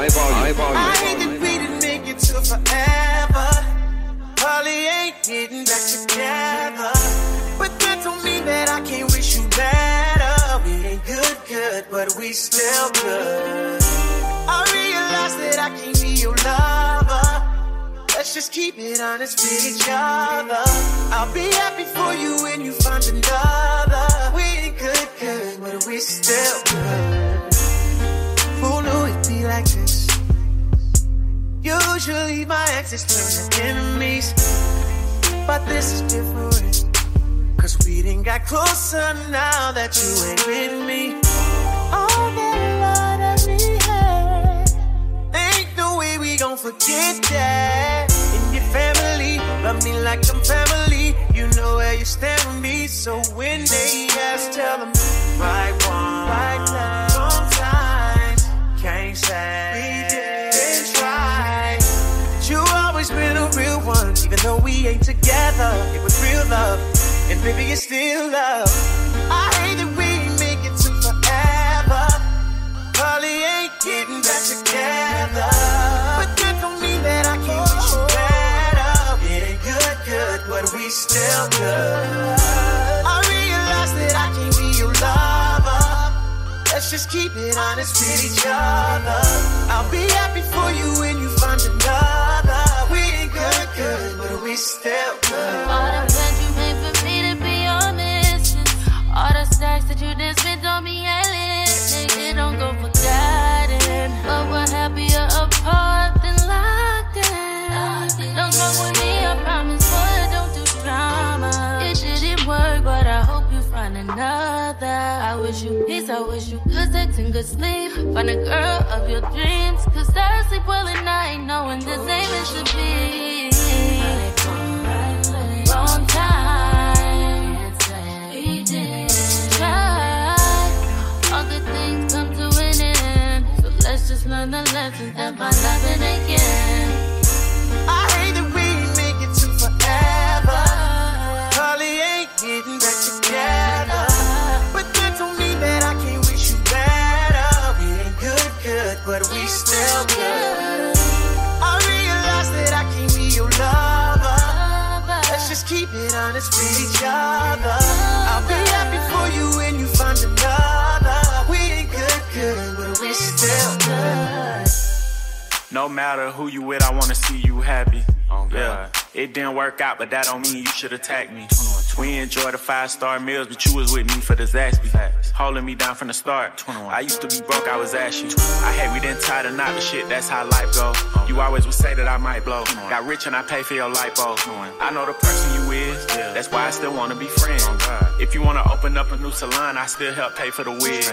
eyeball you. Eyeball you. I hate that we didn't make it to forever. Probably ain't getting back together. But that don't mean that I can't wish you better. We ain't good, good, but we still good. I realize that I can't be your lover. Let's just keep it honest with each other. I'll be happy for you when you find another. We ain't good, good, but we still good. Who knew it'd be like this? Usually my exes turn to enemies, but this is different. Cause we didn't got closer now that you ain't with me. All that love that we had, ain't no way we gon' forget that. In your family, love me like I'm family. You know where you stand with me, so when they ask, tell them right one, right time, time. Can't say though we ain't together. It was real love, and baby, it's still love. I hate that we make it to forever. Probably ain't getting back together. But that don't mean that I can't wish you better. It ain't good, good, but we still good. I realize that I can't be your lover. Let's just keep it honest with each other. I'll be happy for you when you find another. We still good. All the plans you made for me to be honest. All the stacks that you did spend on me, live. They don't go forgotten. But we're happier apart than locked in. Don't come with me, I promise, boy, don't do drama. It didn't work, but I hope you find another. I wish you peace, I wish you good sex and good sleep. Find a girl of your dreams. Cause I sleep well at night, knowing this ain't meant to be. Just learn the lessons and find loving again. I hate that we make it to forever. Probably ain't getting back together. But that don't mean that I can't wish you better. We ain't good, good, but we still good. I realize that I can't be your lover. Let's just keep it honest with each other. I'll be happy for you when you find another. We ain't good, good, but good. No matter who you with, I wanna see you happy. yeah. It didn't work out, but that don't mean you should attack me. We enjoy the five star meals, but you was with me for the Zaxby. Holding me down from the start. I used to be broke, I was ashy. I hate we didn't tie the knot, but shit, that's how life go. You always would say that I might blow. Got rich and I pay for your light bulb. I know the person you is, that's why I still wanna be friends. If you wanna open up a new salon, I still help pay for the wig.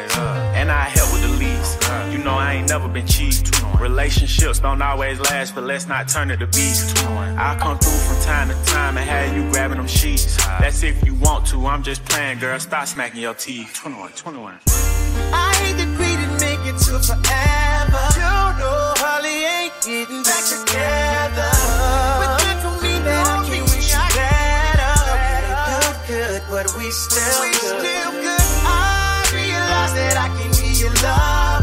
And I help with the lease. You know I ain't never been cheap. Relationships don't always last, but let's not turn it to beef. I'll come through from time to time and have you grabbing them sheets. That's if you want to, I'm just playing, girl. Stop smacking your teeth. 21, 21. I hate that we didn't make it to forever. You know, probably ain't getting back together. But that don't mean that I can't wish you better. We ain't good, good, but we still we good. Still good. I realize that I can be your lover.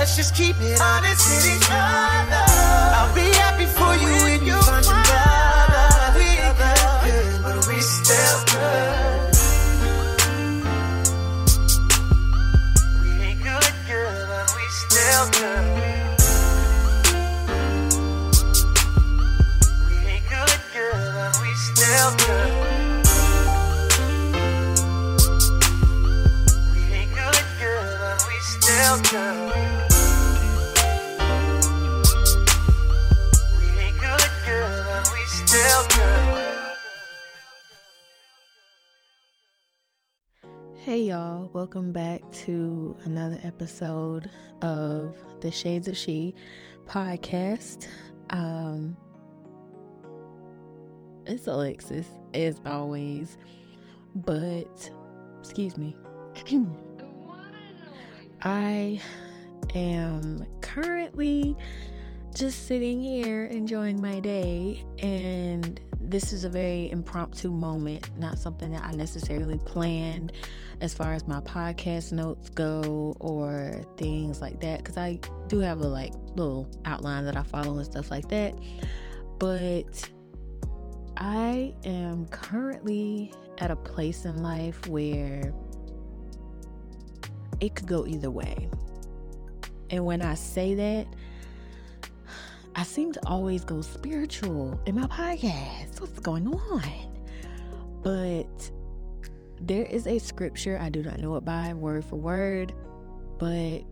Let's just keep it honest with each other. I'll be happy for you when you find another. We good, but we still good. We ain't good, good, but we still good. We ain't good, good, but we still good. Y'all, welcome back to another episode of the Shades of She podcast. Um it's Alexis as always, but excuse me. I am currently just sitting here enjoying my day and this is a very impromptu moment, not something that I necessarily planned as far as my podcast notes go or things like that. Because I do have a like little outline that I follow and stuff like that. But I am currently at a place in life where it could go either way. And when I say that, I seem to always go spiritual in my podcast. What's going on? But there is a scripture, I do not know it by word for word, but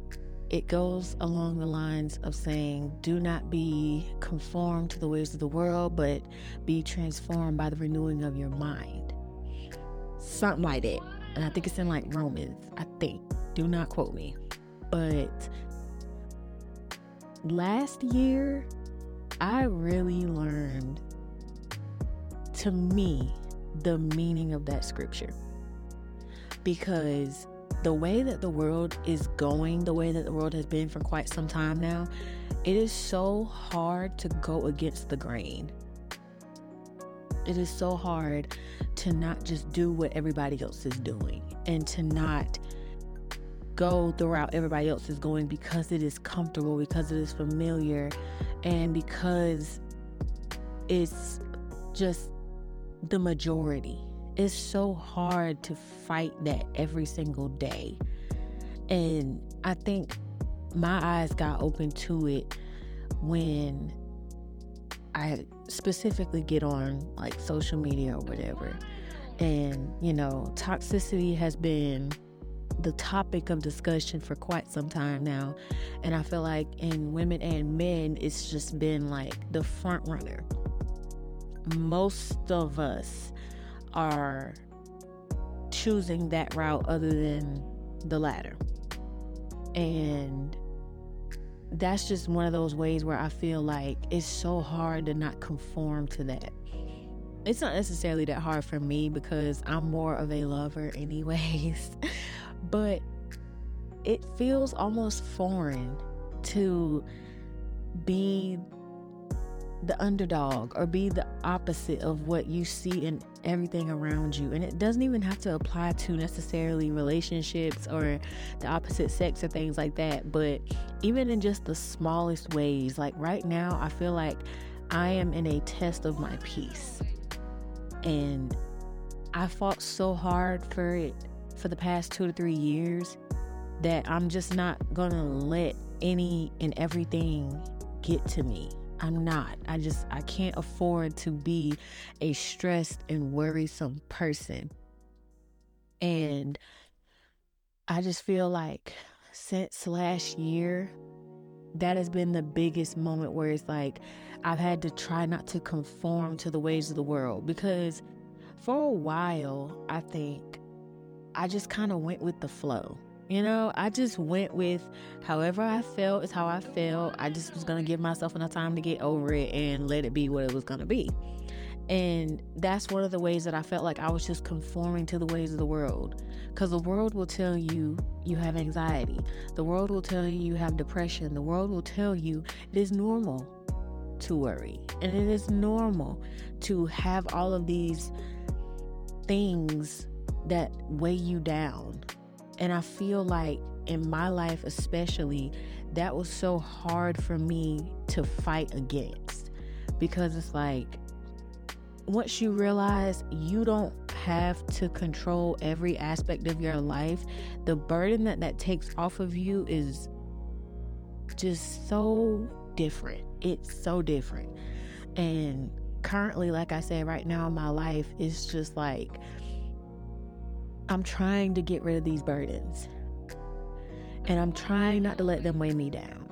it goes along the lines of saying, Do not be conformed to the ways of the world, but be transformed by the renewing of your mind. Something like that. And I think it's in like Romans, I think. Do not quote me. But last year, I really learned to me the meaning of that scripture. Because the way that the world is going, the way that the world has been for quite some time now, it is so hard to go against the grain. It is so hard to not just do what everybody else is doing and to not go throughout everybody else is going because it is comfortable, because it is familiar, and because it's just the majority. It's so hard to fight that every single day. And I think my eyes got open to it when I specifically get on like social media or whatever. And, you know, toxicity has been the topic of discussion for quite some time now. And I feel like in women and men, it's just been like the front runner. Most of us are choosing that route other than the latter. And that's just one of those ways where I feel like it's so hard to not conform to that. It's not necessarily that hard for me because I'm more of a lover, anyways. But it feels almost foreign to be the underdog or be the opposite of what you see in everything around you. And it doesn't even have to apply to necessarily relationships or the opposite sex or things like that. But even in just the smallest ways, like right now, I feel like I am in a test of my peace. And I fought so hard for it for the past two to three years that I'm just not gonna let any and everything get to me. I'm not. I just I can't afford to be a stressed and worrisome person. And I just feel like since last year, that has been the biggest moment where it's like I've had to try not to conform to the ways of the world because for a while, I think I just kind of went with the flow. You know, I just went with however I felt is how I felt. I just was going to give myself enough time to get over it and let it be what it was going to be. And that's one of the ways that I felt like I was just conforming to the ways of the world. Because the world will tell you you have anxiety, the world will tell you you have depression, the world will tell you it is normal to worry, and it is normal to have all of these things that weigh you down and I feel like in my life, especially, that was so hard for me to fight against because it's like once you realize you don't have to control every aspect of your life, the burden that that takes off of you is just so different. It's so different. And currently, like I said, right now in my life, it's just like I'm trying to get rid of these burdens. And I'm trying not to let them weigh me down.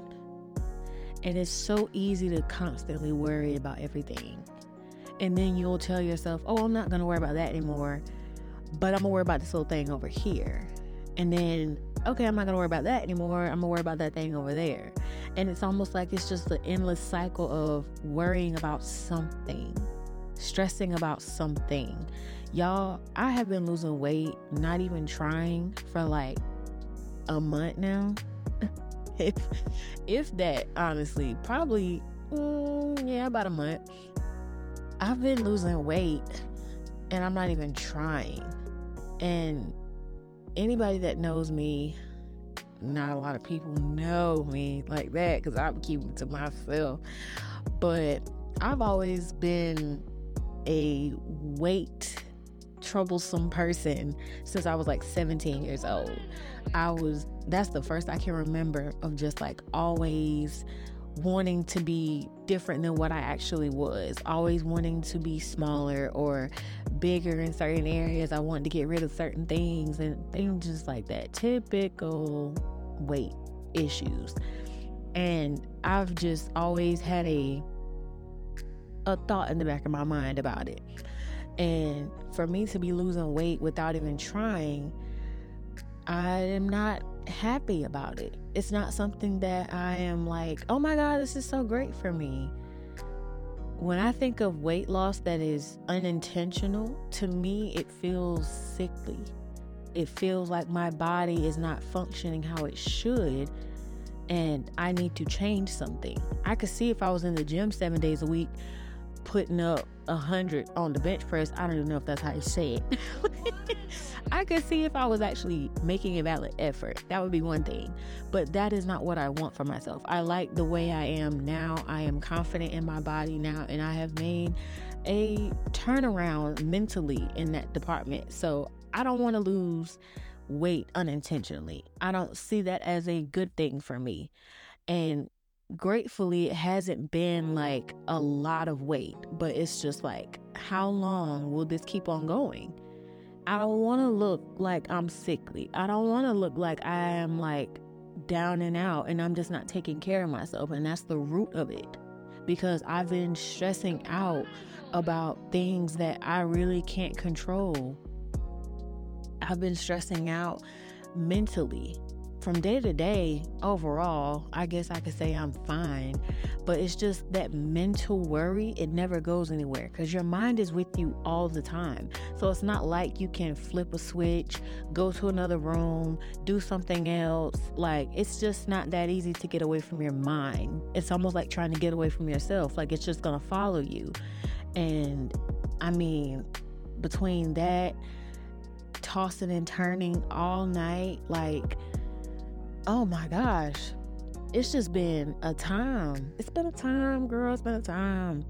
And it's so easy to constantly worry about everything. And then you'll tell yourself, oh, I'm not going to worry about that anymore, but I'm going to worry about this little thing over here. And then, okay, I'm not going to worry about that anymore. I'm going to worry about that thing over there. And it's almost like it's just an endless cycle of worrying about something, stressing about something. Y'all, I have been losing weight, not even trying for like a month now. if if that, honestly, probably mm, yeah, about a month. I've been losing weight and I'm not even trying. And anybody that knows me, not a lot of people know me like that because I'm keeping to myself. But I've always been a weight troublesome person since I was like 17 years old. I was, that's the first I can remember of just like always wanting to be different than what I actually was, always wanting to be smaller or bigger in certain areas. I wanted to get rid of certain things and things just like that. Typical weight issues. And I've just always had a a thought in the back of my mind about it. And for me to be losing weight without even trying, I am not happy about it. It's not something that I am like, oh my God, this is so great for me. When I think of weight loss that is unintentional, to me, it feels sickly. It feels like my body is not functioning how it should, and I need to change something. I could see if I was in the gym seven days a week, putting up a hundred on the bench press. I don't even know if that's how you say it. I could see if I was actually making a valid effort. That would be one thing. But that is not what I want for myself. I like the way I am now. I am confident in my body now, and I have made a turnaround mentally in that department. So I don't want to lose weight unintentionally. I don't see that as a good thing for me. And gratefully, it hasn't been like a lot of weight, but it's just like, how long will this keep on going? I don't want to look like I'm sickly. I don't want to look like I am like down and out and I'm just not taking care of myself. And that's the root of it because I've been stressing out about things that I really can't control. I've been stressing out mentally from day to day, overall, I guess I could say I'm fine. But it's just that mental worry, it never goes anywhere because your mind is with you all the time. So it's not like you can flip a switch, go to another room, do something else. Like, it's just not that easy to get away from your mind. It's almost like trying to get away from yourself. Like, it's just going to follow you. And I mean, between that, tossing and turning all night, like, oh my gosh, it's just been a time. It's been a time, girl. It's been a time.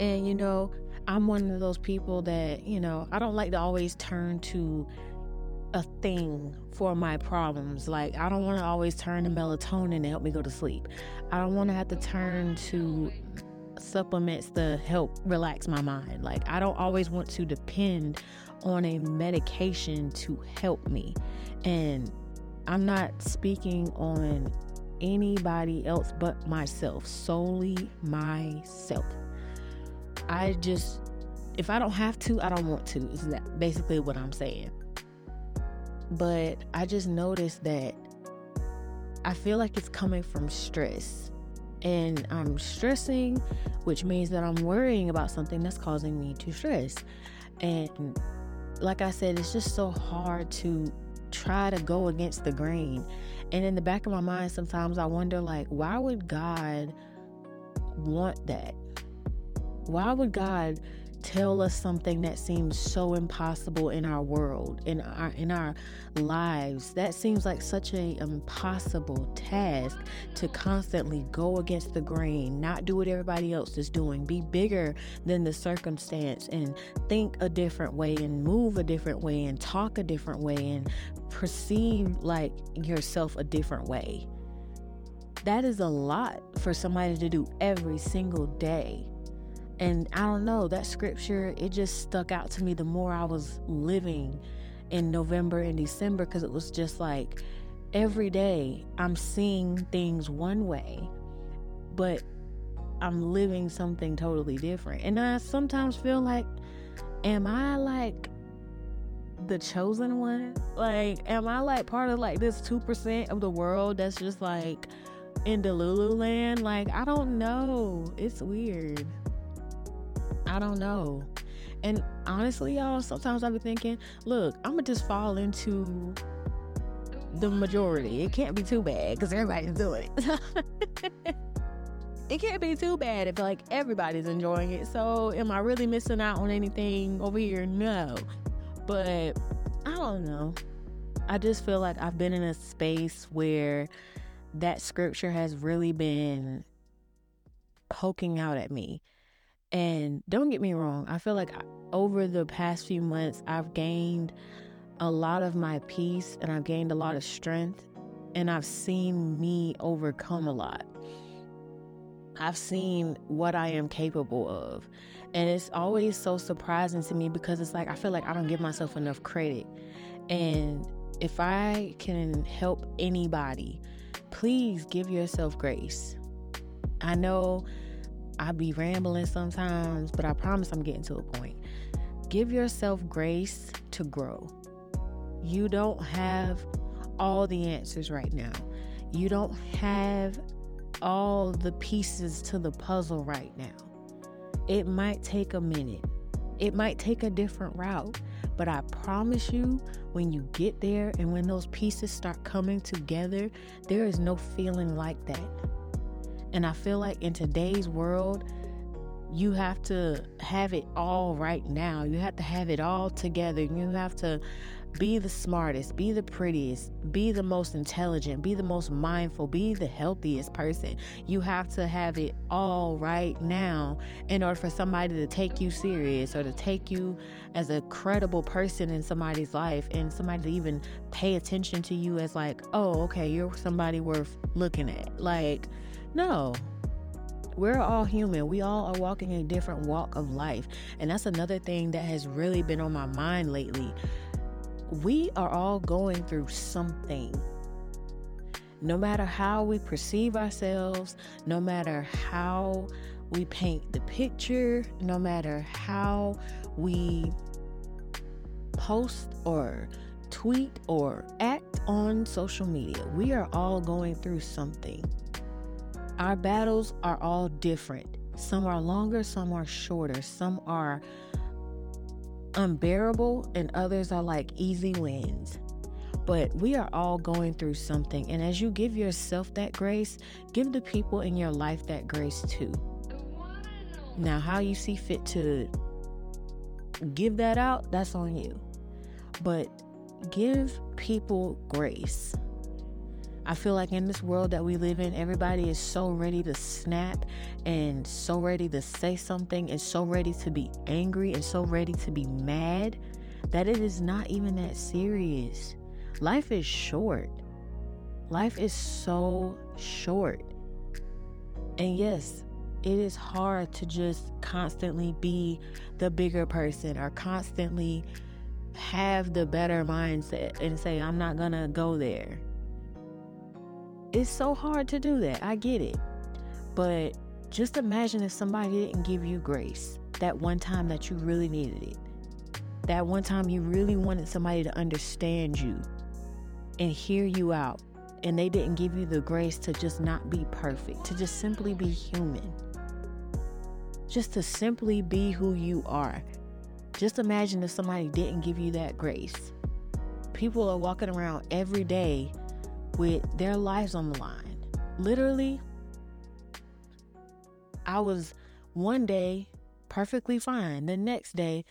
And, you know, I'm one of those people that, you know, I don't like to always turn to a thing for my problems. Like, I don't want to always turn to melatonin to help me go to sleep. I don't want to have to turn to supplements to help relax my mind. Like, I don't always want to depend on a medication to help me. And I'm not speaking on anybody else but myself, solely myself. I just, if I don't have to, I don't want to, is that basically what I'm saying. But I just noticed that I feel like it's coming from stress. And I'm stressing, which means that I'm worrying about something that's causing me to stress. And like I said, it's just so hard to try to go against the grain. And in the back of my mind, sometimes I wonder, like, why would God want that? Why would God tell us something that seems so impossible in our world in our in our lives. That seems like such a impossible task to constantly go against the grain not do what everybody else is doing be bigger than the circumstance and think a different way and move a different way and talk a different way and perceive like yourself a different way. That is a lot for somebody to do every single day and I don't know, that scripture, it just stuck out to me the more I was living in November and December because it was just like every day I'm seeing things one way, but I'm living something totally different. And I sometimes feel like, am I like the chosen one? Like, am I like part of like this 2% of the world that's just like in the Lululand? Like, I don't know. It's weird. I don't know. And honestly, y'all, sometimes I be thinking, look, I'm gonna just fall into the majority. It can't be too bad because everybody's doing it. it can't be too bad if like everybody's enjoying it. So am I really missing out on anything over here? No. But I don't know. I just feel like I've been in a space where that scripture has really been poking out at me. And don't get me wrong, I feel like uh, over the past few months, I've gained a lot of my peace and I've gained a lot of strength and I've seen me overcome a lot. I've seen what I am capable of. And it's always so surprising to me because it's like I feel like I don't give myself enough credit. And if I can help anybody, please give yourself grace. I know I be rambling sometimes, but I promise I'm getting to a point. Give yourself grace to grow. You don't have all the answers right now. You don't have all the pieces to the puzzle right now. It might take a minute. It might take a different route, but I promise you, when you get there and when those pieces start coming together, there is no feeling like that. And I feel like in today's world, you have to have it all right now. You have to have it all together. You have to be the smartest, be the prettiest, be the most intelligent, be the most mindful, be the healthiest person. You have to have it all right now in order for somebody to take you serious or to take you as a credible person in somebody's life and somebody to even pay attention to you as like, oh, okay, you're somebody worth looking at. Like, no, we're all human. We all are walking a different walk of life. And that's another thing that has really been on my mind lately we are all going through something. No matter how we perceive ourselves, no matter how we paint the picture, no matter how we post or tweet or act on social media, we are all going through something. Our battles are all different. Some are longer, some are shorter, some are unbearable and others are like easy wins. But we are all going through something. And as you give yourself that grace, give the people in your life that grace too. Now, how you see fit to give that out, that's on you. But give people grace. I feel like in this world that we live in, everybody is so ready to snap and so ready to say something and so ready to be angry and so ready to be mad that it is not even that serious. Life is short. Life is so short. And yes, it is hard to just constantly be the bigger person or constantly have the better mindset and say, I'm not gonna go there. It's so hard to do that. I get it. But just imagine if somebody didn't give you grace that one time that you really needed it. That one time you really wanted somebody to understand you and hear you out. And they didn't give you the grace to just not be perfect, to just simply be human. Just to simply be who you are. Just imagine if somebody didn't give you that grace. People are walking around every day with their lives on the line. Literally, I was one day perfectly fine. The next day,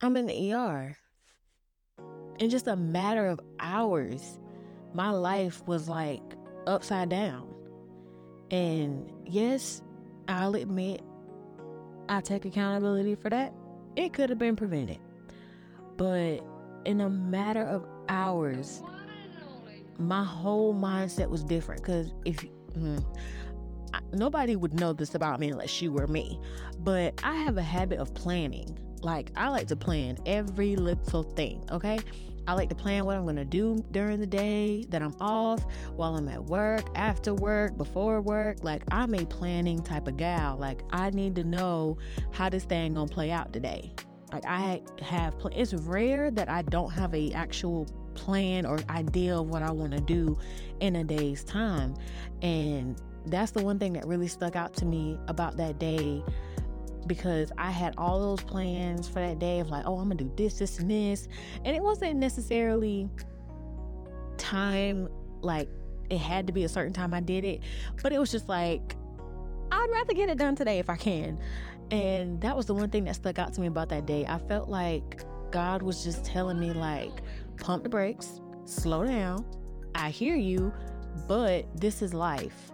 I'm in the ER. In just a matter of hours, my life was like upside down. And yes, I'll admit, I take accountability for that. It could have been prevented. But in a matter of hours, my whole mindset was different because if mm, nobody would know this about me unless you were me, but I have a habit of planning. Like I like to plan every little thing, okay? I like to plan what I'm gonna do during the day, that I'm off, while I'm at work, after work, before work. Like I'm a planning type of gal. Like I need to know how this thing gonna play out today. Like I have, pl- it's rare that I don't have a actual plan or idea of what I want to do in a day's time. And that's the one thing that really stuck out to me about that day because I had all those plans for that day of like, oh, I'm gonna do this, this, and this. And it wasn't necessarily time like it had to be a certain time I did it, but it was just like I'd rather get it done today if I can. And that was the one thing that stuck out to me about that day. I felt like God was just telling me, like, pump the brakes, slow down. I hear you, but this is life.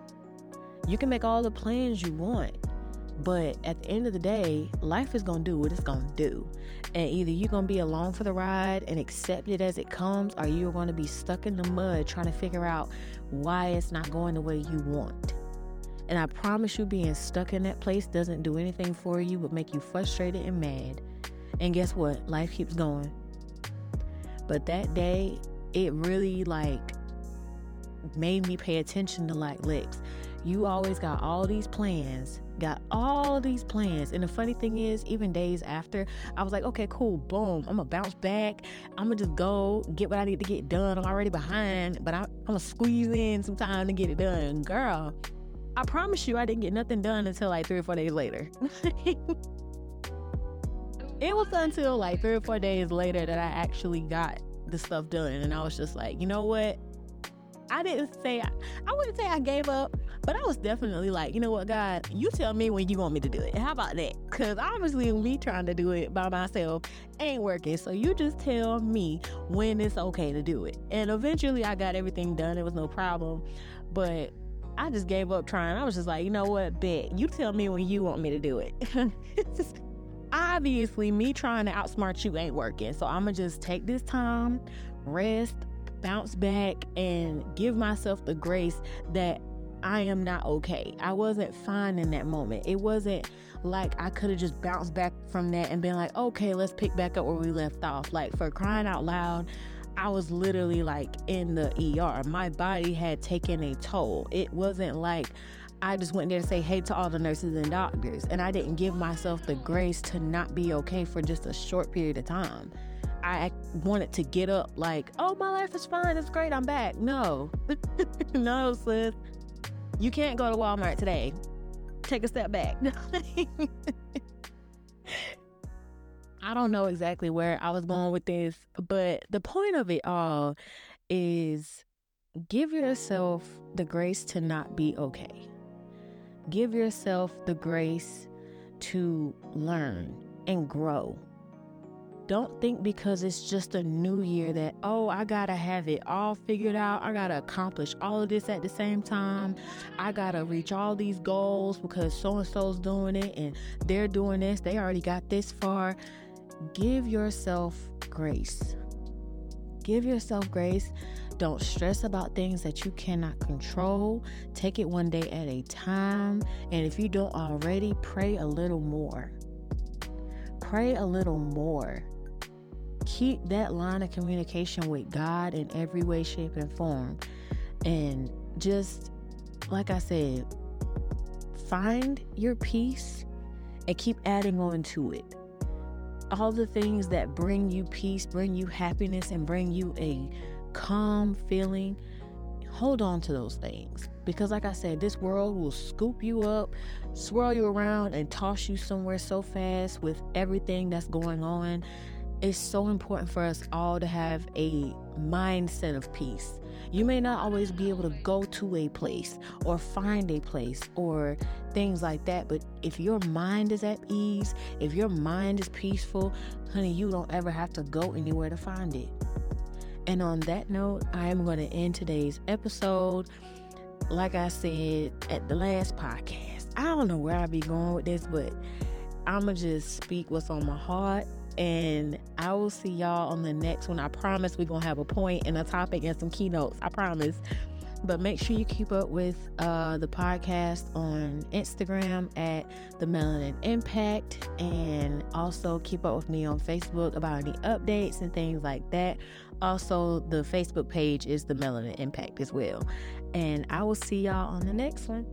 You can make all the plans you want, but at the end of the day, life is going to do what it's going to do. And either you're going to be along for the ride and accept it as it comes, or you're going to be stuck in the mud trying to figure out why it's not going the way you want. And I promise you, being stuck in that place doesn't do anything for you but make you frustrated and mad. And guess what? Life keeps going. But that day, it really like made me pay attention to like Lex. You always got all these plans, got all these plans. And the funny thing is, even days after, I was like, okay, cool, boom, I'm gonna bounce back. I'm gonna just go get what I need to get done. I'm already behind, but I, I'm gonna squeeze in some time to get it done. Girl, I promise you, I didn't get nothing done until like three or four days later. it was until like three or four days later that I actually got the stuff done. And I was just like, you know what? I didn't say, I, I wouldn't say I gave up, but I was definitely like, you know what, God, you tell me when you want me to do it. How about that? Because obviously, me trying to do it by myself ain't working. So you just tell me when it's okay to do it. And eventually, I got everything done. It was no problem. But I just gave up trying. I was just like, you know what, bet you tell me when you want me to do it. Obviously, me trying to outsmart you ain't working. So I'm gonna just take this time, rest, bounce back, and give myself the grace that I am not okay. I wasn't fine in that moment. It wasn't like I could have just bounced back from that and been like, okay, let's pick back up where we left off. Like, for crying out loud, I was literally like in the ER. My body had taken a toll. It wasn't like I just went there to say hey to all the nurses and doctors, and I didn't give myself the grace to not be okay for just a short period of time. I wanted to get up like, oh, my life is fine, it's great, I'm back. No, no, sis, you can't go to Walmart today. Take a step back. I don't know exactly where I was going with this, but the point of it all is give yourself the grace to not be okay. Give yourself the grace to learn and grow. Don't think because it's just a new year that, oh, I gotta have it all figured out. I gotta accomplish all of this at the same time. I gotta reach all these goals because so and so's doing it and they're doing this. They already got this far. Give yourself grace. Give yourself grace. Don't stress about things that you cannot control. Take it one day at a time. And if you don't already, pray a little more. Pray a little more. Keep that line of communication with God in every way, shape, and form. And just, like I said, find your peace and keep adding on to it all the things that bring you peace, bring you happiness, and bring you a calm feeling, hold on to those things. Because, like I said, this world will scoop you up, swirl you around, and toss you somewhere so fast with everything that's going on. It's so important for us all to have a mindset of peace. You may not always be able to go to a place or find a place or things like that, but if your mind is at ease, if your mind is peaceful, honey, you don't ever have to go anywhere to find it. And on that note, I am going to end today's episode. Like I said at the last podcast, I don't know where I'll be going with this, but I'm going to just speak what's on my heart and I will see y'all on the next one. I promise we're going to have a point and a topic and some keynotes. I promise. But make sure you keep up with uh, the podcast on Instagram at The Melanin Impact and also keep up with me on Facebook about any updates and things like that. Also, the Facebook page is The Melanin Impact as well. And I will see y'all on the next one.